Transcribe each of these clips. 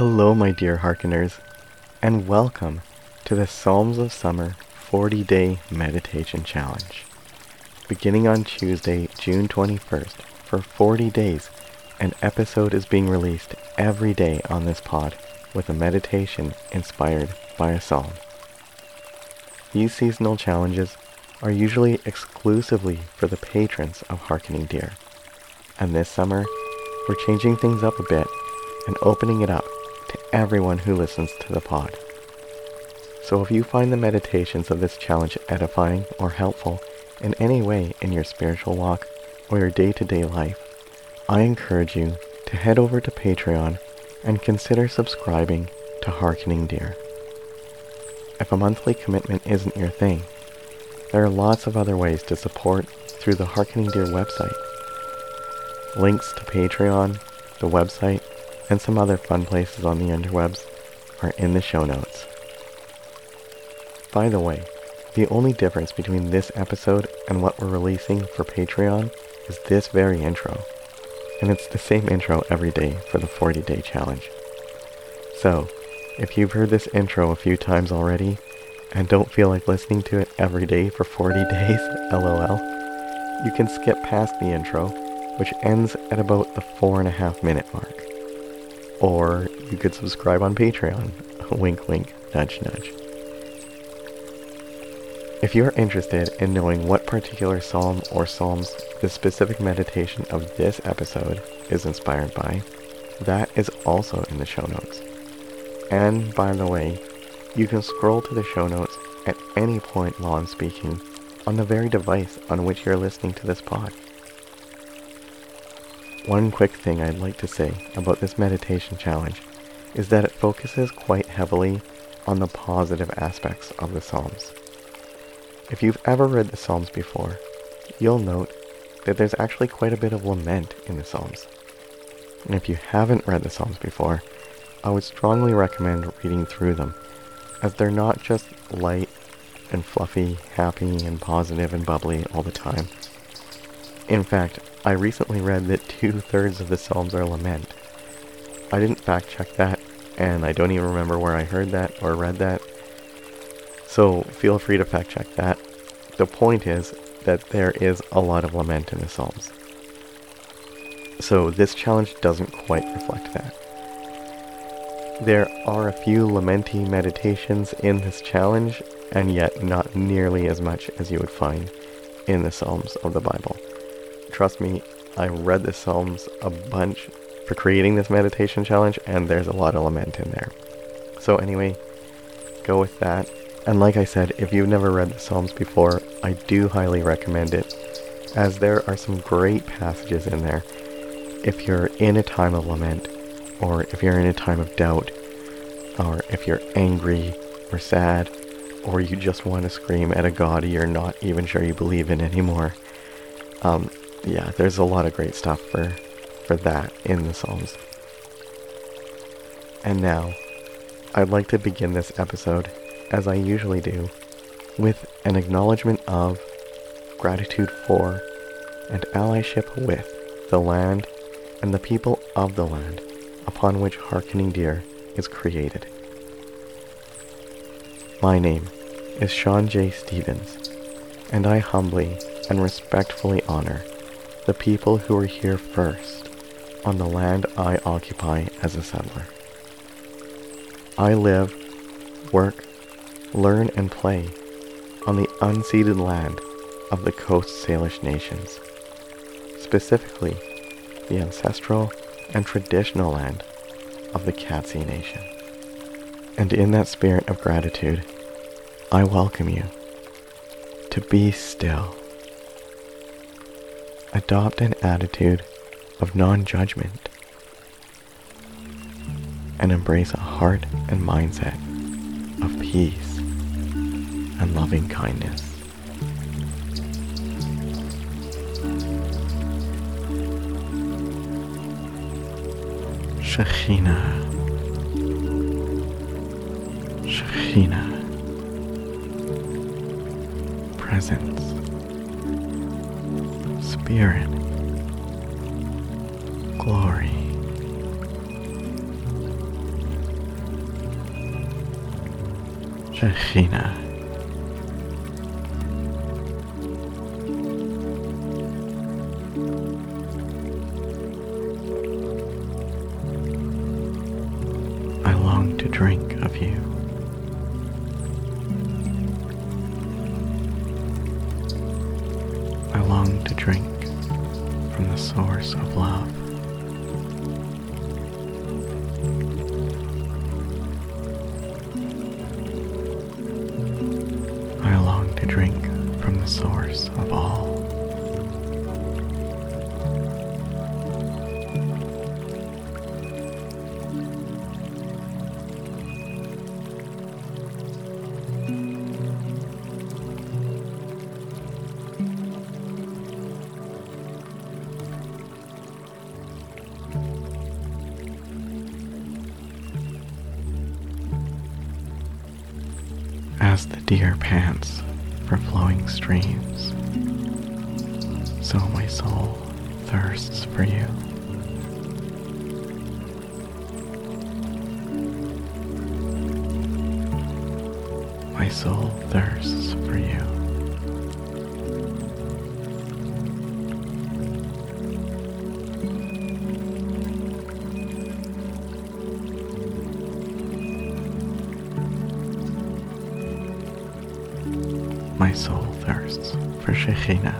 Hello, my dear hearkeners, and welcome to the Psalms of Summer 40 Day Meditation Challenge. Beginning on Tuesday, June 21st, for 40 days, an episode is being released every day on this pod with a meditation inspired by a psalm. These seasonal challenges are usually exclusively for the patrons of Harkening Deer. And this summer, we're changing things up a bit and opening it up everyone who listens to the pod. So if you find the meditations of this challenge edifying or helpful in any way in your spiritual walk or your day-to-day life, I encourage you to head over to Patreon and consider subscribing to Harkening Deer. If a monthly commitment isn't your thing, there are lots of other ways to support through the Harkening Deer website. Links to Patreon, the website, and some other fun places on the interwebs are in the show notes. By the way, the only difference between this episode and what we're releasing for Patreon is this very intro. And it's the same intro every day for the 40 day challenge. So, if you've heard this intro a few times already and don't feel like listening to it every day for 40 days, lol, you can skip past the intro, which ends at about the four and a half minute mark. Or you could subscribe on Patreon. wink, wink, nudge, nudge. If you're interested in knowing what particular psalm or psalms the specific meditation of this episode is inspired by, that is also in the show notes. And by the way, you can scroll to the show notes at any point while I'm speaking on the very device on which you're listening to this pod. One quick thing I'd like to say about this meditation challenge is that it focuses quite heavily on the positive aspects of the Psalms. If you've ever read the Psalms before, you'll note that there's actually quite a bit of lament in the Psalms. And if you haven't read the Psalms before, I would strongly recommend reading through them, as they're not just light and fluffy, happy and positive and bubbly all the time. In fact, I recently read that two-thirds of the Psalms are lament. I didn't fact check that, and I don't even remember where I heard that or read that, so feel free to fact check that. The point is that there is a lot of lament in the Psalms. So this challenge doesn't quite reflect that. There are a few lamenty meditations in this challenge, and yet not nearly as much as you would find in the Psalms of the Bible. Trust me, I read the Psalms a bunch for creating this meditation challenge, and there's a lot of lament in there. So anyway, go with that. And like I said, if you've never read the Psalms before, I do highly recommend it, as there are some great passages in there. If you're in a time of lament, or if you're in a time of doubt, or if you're angry or sad, or you just want to scream at a god you're not even sure you believe in anymore. Um, yeah, there's a lot of great stuff for, for that in the Psalms. And now, I'd like to begin this episode as I usually do, with an acknowledgement of, gratitude for, and allyship with the land and the people of the land upon which Harkening Deer is created. My name is Sean J. Stevens, and I humbly and respectfully honor the people who were here first on the land I occupy as a settler. I live, work, learn and play on the unceded land of the Coast Salish nations, specifically the ancestral and traditional land of the Katzie Nation. And in that spirit of gratitude, I welcome you to be still. Adopt an attitude of non-judgment and embrace a heart and mindset of peace and loving kindness. Shekhinah, Shekhinah, presence, Spirit, glory. Shekhinah. Source of all. As the deer pants for flowing streams, so my soul thirsts for you. My soul thirsts for you. My soul thirsts for Shekhinah.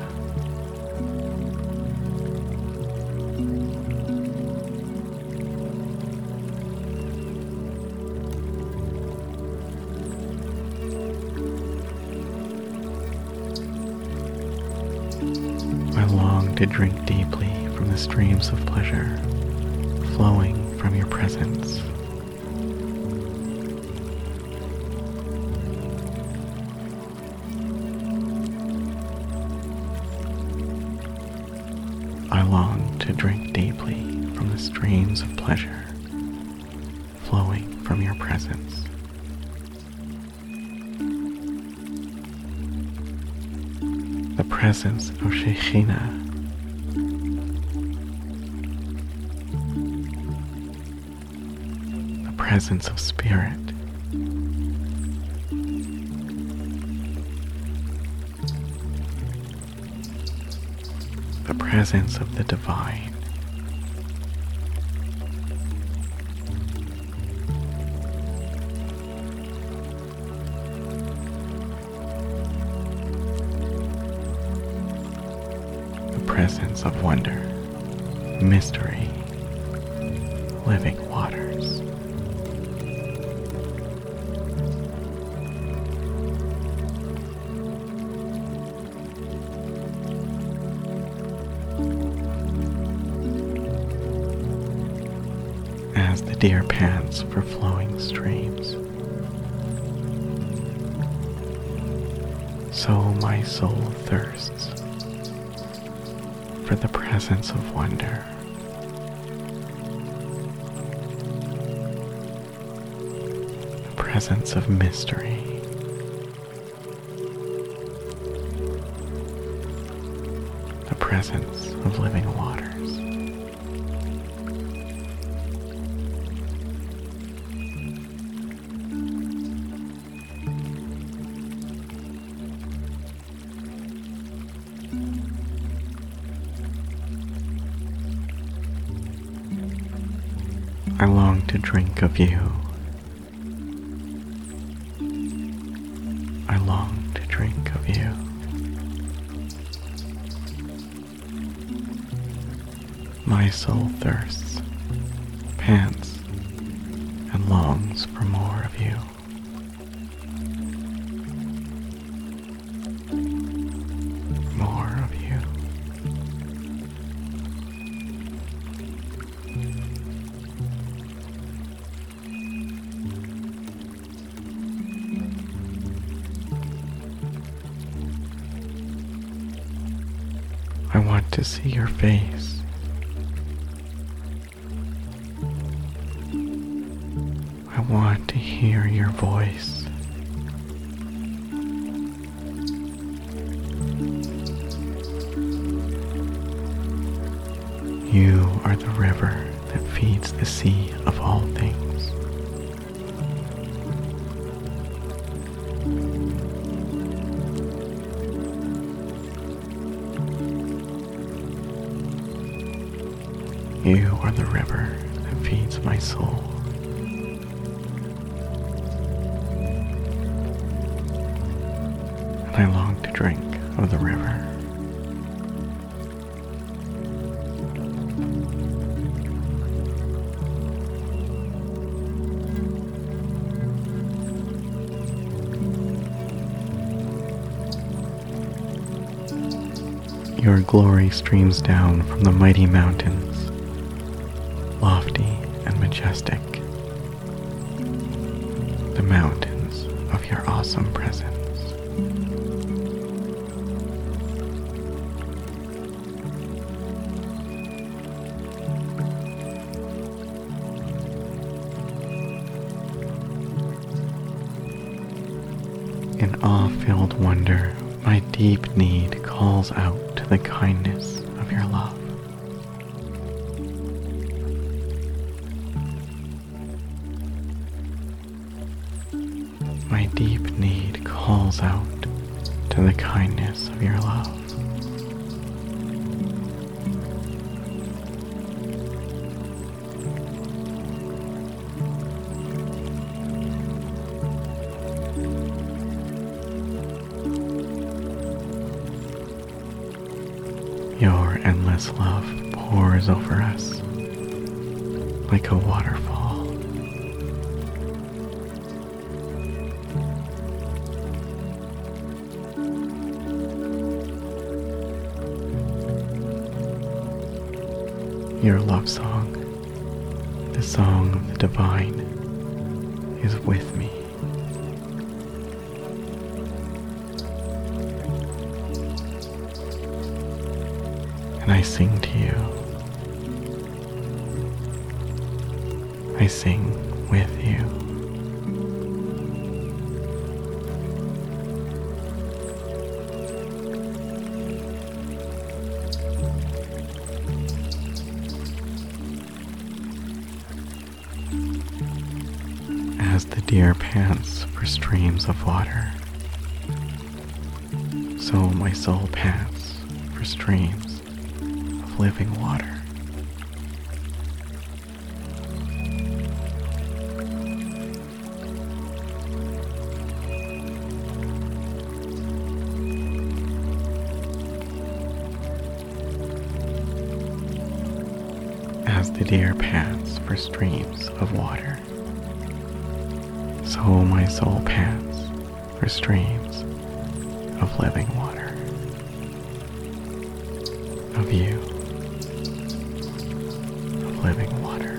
I long to drink deeply from the streams of pleasure flowing from your presence. To drink deeply from the streams of pleasure flowing from your presence. The presence of Shekhinah. The presence of spirit. Presence of the divine. The presence of wonder, mystery, living waters. Deer pants for flowing streams. So my soul thirsts for the presence of wonder. The presence of mystery. The presence of living waters. I long to drink of you. I long to drink of you. My soul thirsts, pants, and longs for to see your face. I want to hear your voice. You are the river that feeds the sea of all things. Are the river that feeds my soul. And I long to drink of the river. Your glory streams down from the mighty and majestic. The mountains of your awesome presence. In awe-filled wonder, my deep need calls out to the kindness of your love. Out to the kindness of your love. Your endless love pours over us like a waterfall. Your love song, the song of the divine, is with me. and I sing to you. I sing with you. As the deer pants for streams of water, so my soul pants for streams of living water. As the deer pants for streams of water, so my soul pants for streams of living water. Of you, of living water.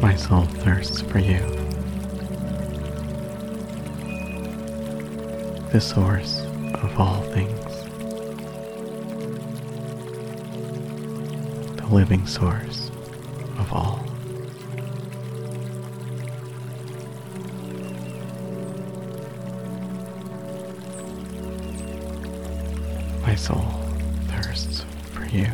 My soul thirsts for you. The source of all things. The living source of all. My soul thirsts for you.